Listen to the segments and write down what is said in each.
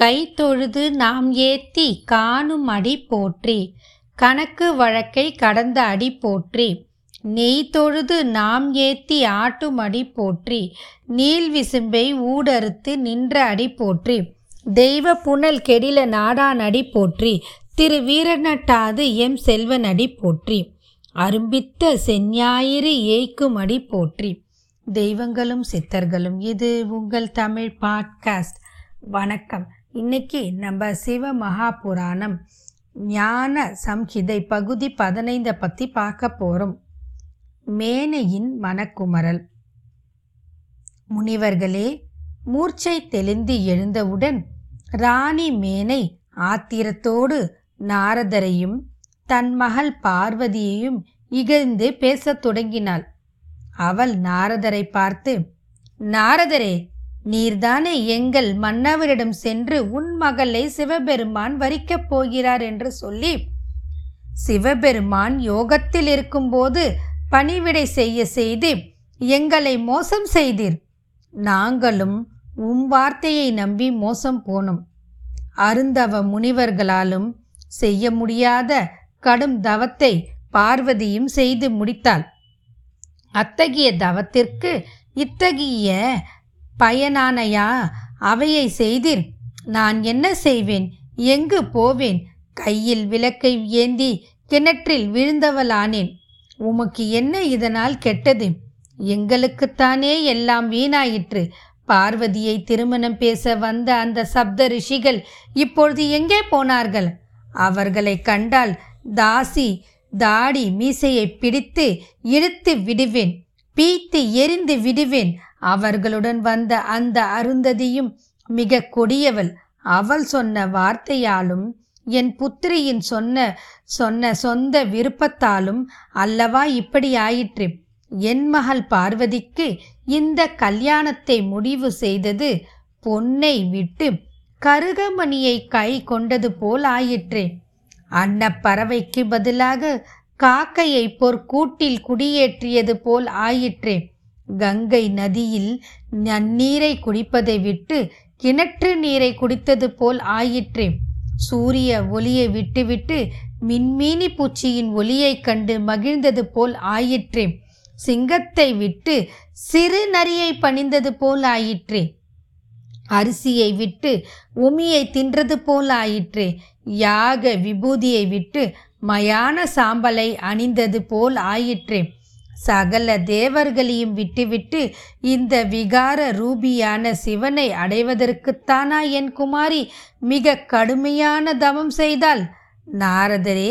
கை தொழுது நாம் ஏத்தி காணும் அடி போற்றி. கணக்கு வழக்கை கடந்த அடி போற்றி. நெய் தொழுது நாம் ஏத்தி ஆட்டும் அடி போற்றி. நீள் விசும்பை ஊடறுத்து நின்ற அடி போற்றி. தெய்வ புனல் கெடில நாடான் அடி போற்றி. திரு வீரநட்டாது எம் செல்வன் அடி போற்றி. அரும்பித்த செஞ்ஞாயிறு ஏய்க்கும் அடி போற்றி. தெய்வங்களும் சித்தர்களும் இது உங்கள் தமிழ் பாட்காஸ்ட். வணக்கம். இன்னைக்கு நம்ம சிவ மகாபுராணம் ஞான சம்ஹிதை பகுதி பதினைந்தை பற்றி பார்க்க போகிறோம் மேனையின் மனக்குமரல். முனிவர்களே மூர்ச்சை தெளிந்து எழுந்தவுடன் ராணி மேனை ஆத்திரத்தோடு நாரதரையும் தன் மகள் பார்வதியையும் இகழ்ந்து பேசத் தொடங்கினாள். அவள் நாரதரை பார்த்து நாரதரே நீர்தானே எங்கள் மன்னவரிடம் சென்று உன் மகளை சிவபெருமான் வரிக்கப் போகிறார் என்று சொல்லி சிவபெருமான் யோகத்தில் இருக்கும்போது பணிவிடை செய்ய செய்து எங்களை மோசம் செய்தீர். நாங்களும் உம் வார்த்தையை நம்பி மோசம் போனோம். அருந்தவ முனிவர்களாலும் செய்ய முடியாத கடும் தவத்தை பார்வதியும் செய்து முடித்தாள். அத்தகைய தவத்திற்கு இத்தகைய பயனானையா அவையை செய்தீர். நான் என்ன செய்வேன்? எங்கு போவேன்? கையில் விளக்கை ஏந்தி கிணற்றில் விழுந்தவளானேன். உமக்கு என்ன இதனால் கெட்டது? எங்களுக்குத்தானே எல்லாம் வீணாயிற்று. பார்வதியை திருமணம் பேச வந்த அந்த சப்த ரிஷிகள் இப்பொழுது எங்கே போனார்கள்? அவர்களை கண்டால் தாசி தாடி மீசையை பிடித்து இழுத்து விடுவேன். பீத்து எரிந்து விடுவேன். அவர்களுடன் வந்த அந்த அருந்ததியும் மிக கொடியவள். அவள் சொன்ன வார்த்தையாலும் என் புத்திரியின் சொன்ன சொன்ன சொந்த விருப்பத்தாலும் அல்லவா இப்படி ஆயிற்று? என் மகள் பார்வதிக்கு இந்த கல்யாணத்தை முடிவு செய்தது பொன்னை விட்டு கருகமணியை கை கொண்டது போல் ஆயிற்றே. அன்னப்பறவைக்கு பதிலாக காக்கையை பொற்கூட்டில் குடியேற்றியது போல் ஆயிற்றே. கங்கை நதியில் நன்னீரை குடிப்பதை விட்டு கிணற்று நீரை குடித்தது போல் ஆயிற்றே சூரிய ஒளியை விட்டுவிட்டு மின்மீனி பூச்சியின் ஒளியைக் கண்டு மகிழ்ந்தது போல் ஆயிற்றே சிங்கத்தை விட்டு சிறு நரியை பணிந்தது போல் ஆயிற்றே அரிசியை விட்டு உமியை தின்றது போல் ஆயிற்றே யாக விபூதியை விட்டு மயான சாம்பலை அணிந்தது போல் ஆயிற்றேன். சகல தேவர்களையும் விட்டுவிட்டு இந்த விகார ரூபியான சிவனை அடைவதற்குத்தானா என் குமாரி? மிக கடுமையான தவம் செய்தால் நாரதரே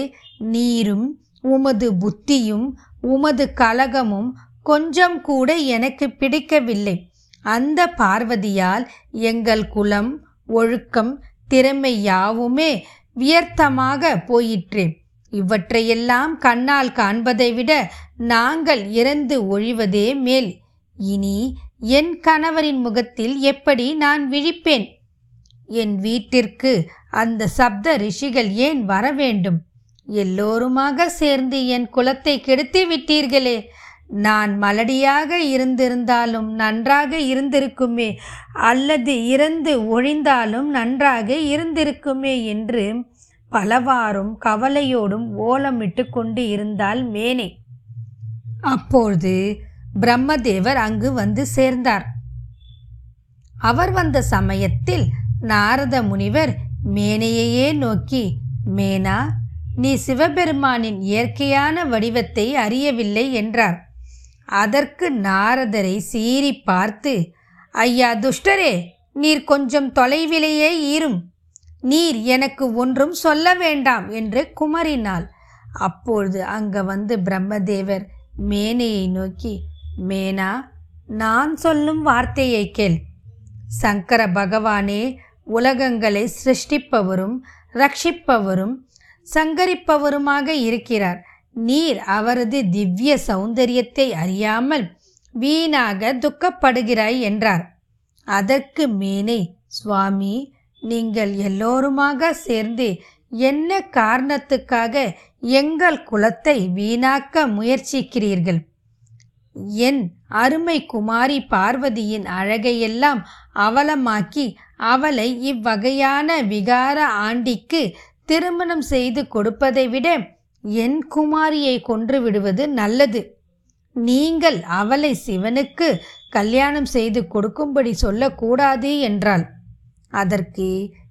நீரும் உமது புத்தியும் உமது கலகமும் கொஞ்சம் கூட எனக்கு பிடிக்கவில்லை. அந்த பார்வதியால் எங்கள் குலம் ஒழுக்கம் திறமை யாவுமே வியர்த்தமாக போயிற்று. இவற்றையெல்லாம் கண்ணால் காண்பதை விட நாங்கள் இறந்து ஒழிவதே மேல். இனி என் கணவரின் முகத்தில் எப்படி நான் விழிப்பேன்? என் வீட்டிற்கு அந்த சப்த ரிஷிகள் ஏன் வர வேண்டும் எல்லோருமாக சேர்ந்து என் குலத்தை கெடுத்து விட்டீர்களே. நான் மலடியாக இருந்திருந்தாலும் நன்றாக இருந்திருக்குமே. அல்லது இறந்து ஒழிந்தாலும் நன்றாக இருந்திருக்குமே என்று பலவாறும் கவலையோடும் ஓலமிட்டு கொண்டு இருந்தால் மேனே. அப்பொழுது பிரம்மதேவர் அங்கு வந்து சேர்ந்தார். அவர் வந்த சமயத்தில் நாரத முனிவர் மேனையையே நோக்கி மேனா நீ சிவபெருமானின் இயற்கையான வடிவத்தை அறியவில்லை என்றார். அதற்கு நாரதரை சீறி பார்த்து ஐயா துஷ்டரே நீர் கொஞ்சம் தொலைவிலேயே ஈரும் நீர் எனக்கு ஒன்றும் சொல்ல வேண்டாம் என்று குமரினாள். அப்பொழுது அங்கே வந்து பிரம்மதேவர் மேனையை நோக்கி மேனா நான் சொல்லும் வார்த்தையை கேள். சங்கர பகவானே உலகங்களை சிருஷ்டிப்பவரும் ரட்சிப்பவரும் சங்கரிப்பவருமாக இருக்கிறார். நீர் அவரது திவ்ய சௌந்தரியத்தை அறியாமல் வீணாக துக்கப்படுகிறாய் என்றார். அதற்கு மேனை சுவாமி நீங்கள் எல்லோருமாக சேர்ந்து என்ன காரணத்துக்காக எங்கள் குலத்தை வீணாக்க முயற்சிக்கிறீர்கள்? என் அருமை குமாரி பார்வதியின் அழகையெல்லாம் அவலமாக்கி அவளை இவ்வகையான விகார ஆண்டிக்கு திருமணம் செய்து கொடுப்பதை விட என் குமாரியை கொன்று விடுவது நல்லது. நீங்கள் அவளை சிவனுக்கு கல்யாணம் செய்து கொடுக்கும்படி சொல்லக்கூடாது என்றாள். அதற்கு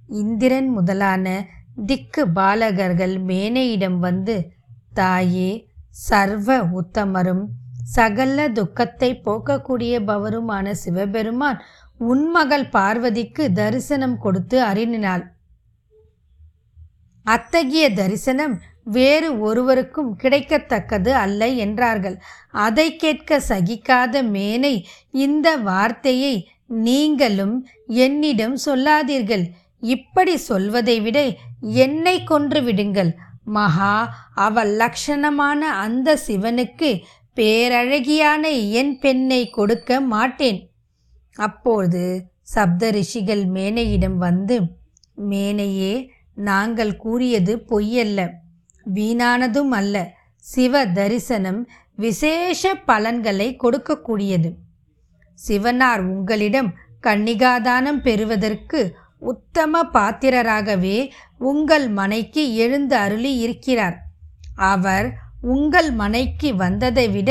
இந்திரன் முதலான திக்கு பாலகர்கள் மேனையிடம் வந்து தாயே சர்வ உத்தமரும் சகல துக்கத்தை போக்கக்கூடிய பவருமான சிவபெருமான் உன்மகள் பார்வதிக்கு தரிசனம் கொடுத்து அறிணினாள் அத்தகைய தரிசனம் வேறு ஒருவருக்கும் கிடைக்கத்தக்கது அல்ல என்றார்கள். அதை கேட்க சகிக்காத மேனை இந்த வார்த்தையை நீங்களும் என்னிடம் சொல்லாதீர்கள். இப்படி சொல்வதை விட என்னை கொன்று விடுங்கள். மகா அவள் லட்சணமான அந்த சிவனுக்கு பேரழகியான என் பெண்ணை கொடுக்க மாட்டேன். அப்போது சப்த ரிஷிகள் மேனையிடம் வந்து மேனையே நாங்கள் கூறியது பொய்யல்ல. வீணானதும் அல்ல. சிவ தரிசனம் விசேஷ பலன்களை கொடுக்கக்கூடியது. சிவனார் உங்களிடம் கன்னிகாதானம் பெறுவதற்கு உத்தம பாத்திரராகவே உங்கள் மனைக்கு எழுந்து அருளி இருக்கிறார். அவர் உங்கள் மனைக்கு வந்ததை விட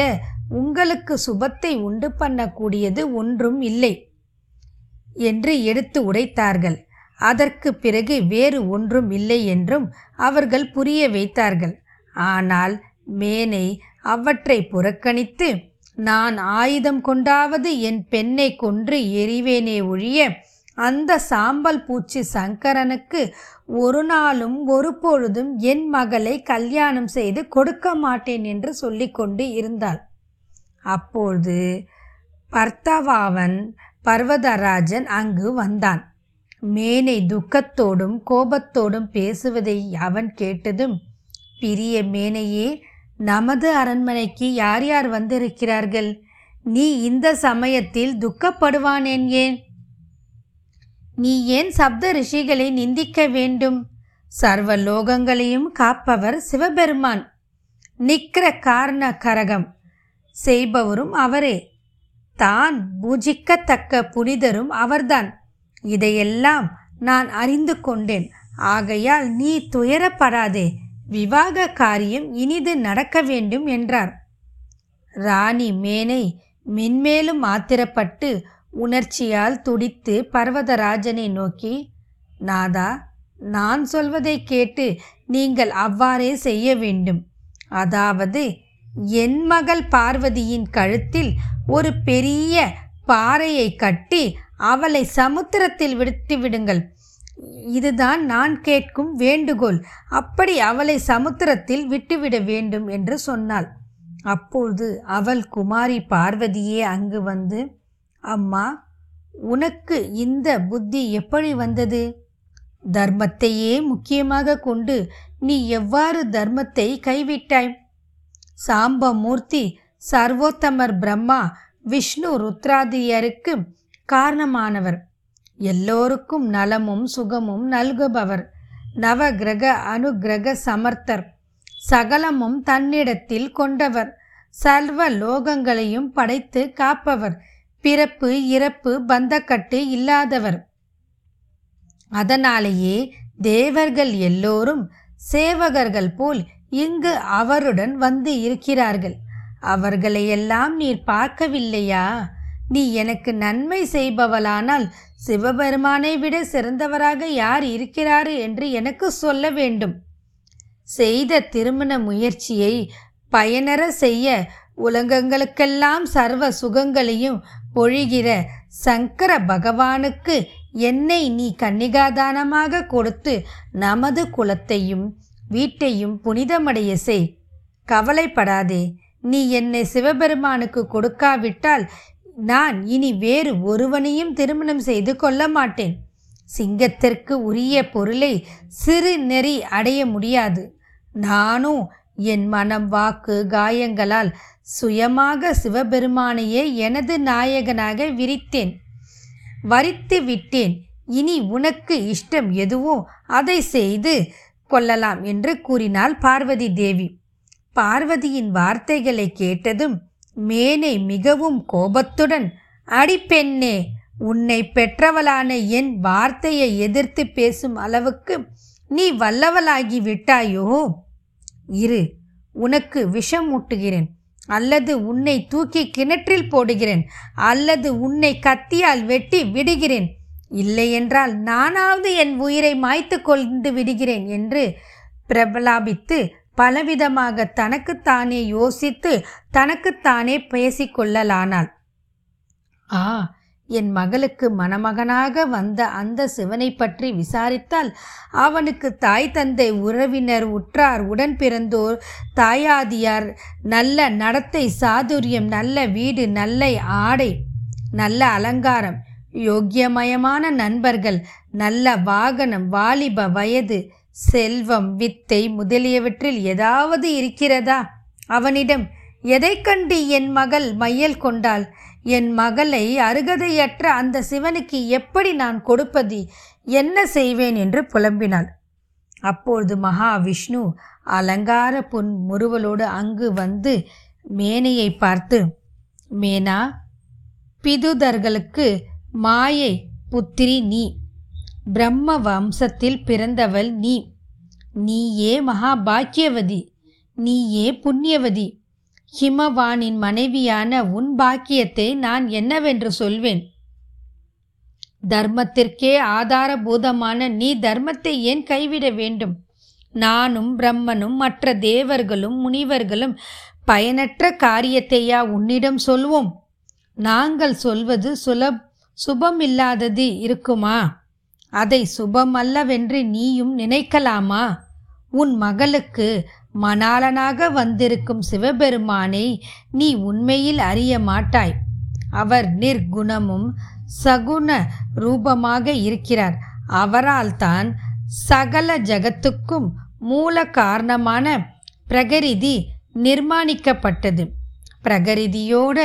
உங்களுக்கு சுபத்தை உண்டு பண்ணக்கூடியது ஒன்றும் இல்லை என்று எடுத்து உடைத்தார்கள். அதற்கு பிறகு வேறு ஒன்றும் இல்லை என்றும் அவர்கள் புரிய வைத்தார்கள். ஆனால் மேனை அவற்றை புறக்கணித்து நான் ஆயுதம் கொண்டாவது என் பெண்ணை கொன்று எறிவேனே ஒழிய அந்த சாம்பல் பூச்சி சங்கரனுக்கு ஒரு நாளும் ஒரு பொழுதும் என் மகளை கல்யாணம் செய்து கொடுக்க மாட்டேன் என்று சொல்லிக்கொண்டு இருந்தாள். அப்பொழுது பர்த்தவாவன் பர்வதராஜன் அங்கு வந்தான். மேனை துக்கத்தோடும் கோபத்தோடும் பேசுவதை அவன் கேட்டதும் பிரிய மேனையே நமது அரண்மனைக்கு யார் யார் வந்திருக்கிறார்கள்? நீ இந்த சமயத்தில் துக்கப்படுவானேன் ஏன்? நீ ஏன் சப்த ரிஷிகளை நிந்திக்க வேண்டும்? சர்வ லோகங்களையும் காப்பவர் சிவபெருமான். நிற்கிற காரண கரகம் செய்பவரும் அவரே. தான் பூஜிக்கத்தக்க புனிதரும் அவர்தான். இதையெல்லாம் நான் அறிந்து கொண்டேன். ஆகையால் நீ துயரப்படாதே. விவாக காரியம் இனிது நடக்க வேண்டும் என்றார். ராணி மேனை மென்மேலும் ஆத்திரப்பட்டு உணர்ச்சியால் துடித்து பர்வதராஜனை நோக்கி நாதா நான் சொல்வதை கேட்டு நீங்கள் அவ்வாறே செய்ய வேண்டும். அதாவது என் மகள் பார்வதியின் கழுத்தில் ஒரு பெரிய பாறையை கட்டி அவளை சமுத்திரத்தில் விடுத்து விடுங்கள். இதுதான் நான் கேட்கும் வேண்டுகோள். அப்படி அவளை சமுத்திரத்தில் விட்டுவிட வேண்டும் என்று சொன்னாள். அப்பொழுது அவள் குமாரி பார்வதியே அங்கு வந்து அம்மா உனக்கு இந்த புத்தி எப்படி வந்தது? தர்மத்தையே முக்கியமாக கொண்டு நீ எவ்வாறு தர்மத்தை கைவிட்டாய்? சாம்பமூர்த்தி சர்வோத்தமர் பிரம்மா விஷ்ணு ருத்ராதியருக்கு காரணமானவர். எல்லோருக்கும் நலமும் சுகமும் நல்குபவர். நவகிரக அனுகிரக சமர்த்தர். சகலமும் தன்னிடத்தில் கொண்டவர். சர்வ லோகங்களையும் படைத்து காப்பவர். பிறப்பு இறப்பு பந்தக்கட்டு இல்லாதவர். அதனாலேயே தேவர்கள் எல்லோரும் சேவகர்கள் போல் இங்கு அவருடன் வந்து இருக்கிறார்கள். அவர்களையெல்லாம் நீர் பார்க்கவில்லையா? நீ எனக்கு நன்மை செய்பவளானால் சிவபெருமானை விட சிறந்தவராக யார் இருக்கிறார் என்று எனக்கு சொல்ல வேண்டும். செய்த திருமண முயற்சியை பயனர செய்ய உலகங்களுக்கெல்லாம் சர்வ சுகங்களையும் பொழிகிற சங்கர பகவானுக்கு என்னை நீ கன்னிகாதானமாக கொடுத்து நமது குலத்தையும் வீட்டையும் புனிதமடைய செய். கவலைப்படாதே. நீ என்னை சிவபெருமானுக்கு கொடுக்காவிட்டால் நான் இனி வேறு ஒருவனையும் திருமணம் செய்து கொள்ள மாட்டேன். சிங்கத்திற்கு உரிய பொருளை சிறு நெறி அடைய முடியாது. நானும் என் மனம் வாக்கு காயங்களால் சுயமாக சிவபெருமானையே எனது நாயகனாக விரித்தேன். வரித்து விட்டேன். இனி உனக்கு இஷ்டம் எதுவோ அதை செய்து கொள்ளலாம் என்று கூறினாள் பார்வதி தேவி. பார்வதியின் வார்த்தைகளை கேட்டதும் மேனை மிகவும் கோபத்துடன் அடிப்பெண்ணே உன்னை பெற்றவளான என் வார்த்தையை எதிர்த்து பேசும் அளவுக்கு நீ வல்லவளாகி விட்டாயோ? இரு உனக்கு விஷம் ஊட்டுகிறேன். அல்லது உன்னை தூக்கி கிணற்றில் போடுகிறேன். அல்லது உன்னை கத்தியால் வெட்டி விடுகிறேன். இல்லையென்றால் நானாவது என் உயிரை மாய்த்து கொண்டு விடுகிறேன் என்று பிரபலாபித்து பலவிதமாக தனக்குத்தானே யோசித்து தனக்குத்தானே பேசிக்கொள்ளலானாள். ஆ என் மகளுக்கு மணமகனாக வந்த அந்த சிவனை பற்றி விசாரித்தால் அவனுக்கு தாய் தந்தை உறவினர் உற்றார் உடன் பிறந்தோர் தாயாதியார் நல்ல நடத்தை சாதுரியம் நல்ல வீடு நல்ல ஆடை நல்ல அலங்காரம் யோக்கியமயமான நண்பர்கள் நல்ல வாகனம் வாலிப வயது செல்வம் வித்தை முதலியவற்றில் ஏதாவது இருக்கிறதா? அவனிடம் எதை கண்டு என் மகள் மையல் கொண்டாள்? என் மகளை அருகதையற்ற அந்த சிவனுக்கு எப்படி நான் கொடுப்பது? என்ன செய்வேன்? என்று புலம்பினாள். அப்பொழுது மகாவிஷ்ணு அலங்கார பொன் முறுவலோடு அங்கு வந்து மேனையை பார்த்து மேனா பிதுதர்களுக்கு மாயை புத்திரி நீ பிரம்ம வம்சத்தில் பிறந்தவள் நீ. நீயே மகாபாக்கியவதி. நீயே புண்ணியவதி. ஹிமவானின் மனைவியான உன் பாக்கியத்தை நான் என்னவென்று சொல்வேன்? தர்மத்திற்கே ஆதாரபூதமான நீ தர்மத்தை ஏன் கைவிட வேண்டும்? நானும் பிரம்மனும் மற்ற தேவர்களும் முனிவர்களும் பயனற்ற காரியத்தையா உன்னிடம் சொல்வோம்? நாங்கள் சொல்வது சுலப் சுபமில்லாதது இருக்குமா? அதை சுபமல்லவென்று நீயும் நினைக்கலாமா? உன் மகளுக்கு மணாளனாக வந்திருக்கும் சிவபெருமானை நீ உண்மையில் அறிய மாட்டாய். அவர் நிர்குணமும் சகுண ரூபமாக இருக்கிறார். அவரால் தான் சகல ஜகத்துக்கும் மூல காரணமான பிரகரிதி நிர்மாணிக்கப்பட்டது. பிரகரிதியோட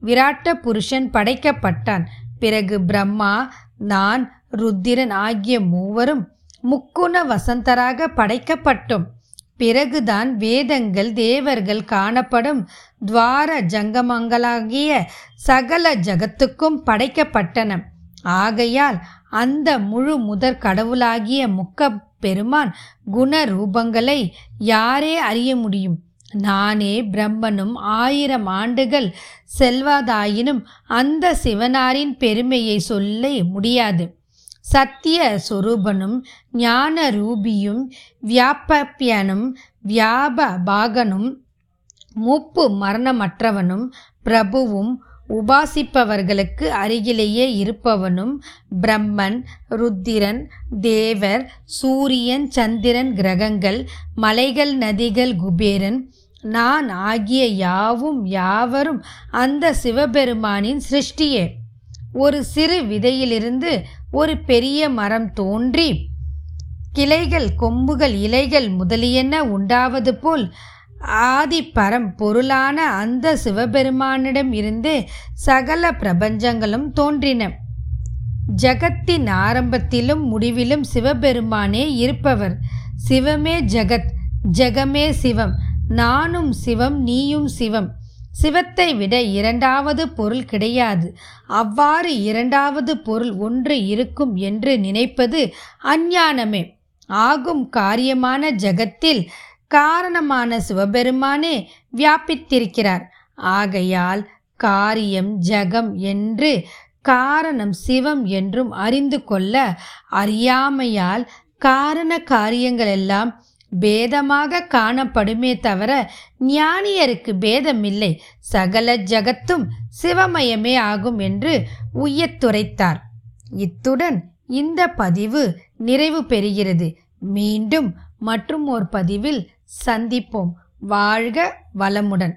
விராட்ட புருஷன் படைக்கப்பட்டான். பிறகு பிரம்மா நான் ருத்திரன் ஆகிய மூவரும் முக்குண வசந்தராக படைக்கப்பட்டோம். பிறகுதான் வேதங்கள் தேவர்கள் காணப்படும் துவார ஜங்கமங்களாகிய சகல ஜகத்துக்கும் படைக்கப்பட்டன. ஆகையால் அந்த முழு முதற் கடவுளாகிய முக்க பெருமான் குண ரூபங்களை யாரே அறிய முடியும்? நானே பிரம்மனும் ஆயிரம் ஆண்டுகள் செல்வதாயினும் அந்த சிவனாரின் பெருமையை சொல்ல முடியாது. சத்திய சொரூபனும் ஞான ரூபியும் வியாபப்பியனும் வியாப பாகனும் மூப்பு மரணமற்றவனும் பிரபுவும் உபாசிப்பவர்களுக்கு அருகிலேயே இருப்பவனும் பிரம்மன் ருத்திரன் தேவர் சூரியன் சந்திரன் கிரகங்கள் மலைகள் நதிகள் குபேரன் நான் ஆகிய யாவும் யாவரும் அந்த சிவபெருமானின் சிருஷ்டியே. ஒரு சிறு விதையிலிருந்து ஒரு பெரிய மரம் தோன்றி கிளைகள் கொம்புகள் இலைகள் முதலியன உண்டாவது போல் ஆதி பரம் பொருளான அந்த சிவபெருமானிடம் இருந்து சகல பிரபஞ்சங்களும் தோன்றின. ஜகத்தின் ஆரம்பத்திலும் முடிவிலும் சிவபெருமானே இருப்பவர். சிவமே ஜகத் ஜெகமே சிவம். நானும் சிவம் நீயும் சிவம். சிவத்தை விட இரண்டாவது பொருள் கிடையாது. அவ்வாறு இரண்டாவது பொருள் ஒன்று இருக்கும் என்று நினைப்பது அஞ்ஞானமே. ஆகும் காரியமான ஜகத்தில் காரணமான சிவபெருமானே வியாபித்திருக்கிறார். ஆகையால் காரியம் ஜகம் என்று காரணம் சிவம் என்றும் அறிந்து கொள்ள அறியாமையால் காரண காரியங்களெல்லாம் பேதமாக காணப்படுமே தவிர ஞானியருக்கு பேதமில்லை. சகல ஜகத்தும் சிவமயமே ஆகும் என்று உய்யத்துரைத்தார் இத்துடன் இந்த பதிவு நிறைவு பெறுகிறது. மீண்டும் மற்றும் ஒரு பதிவில் சந்திப்போம். வாழ்க வளமுடன்.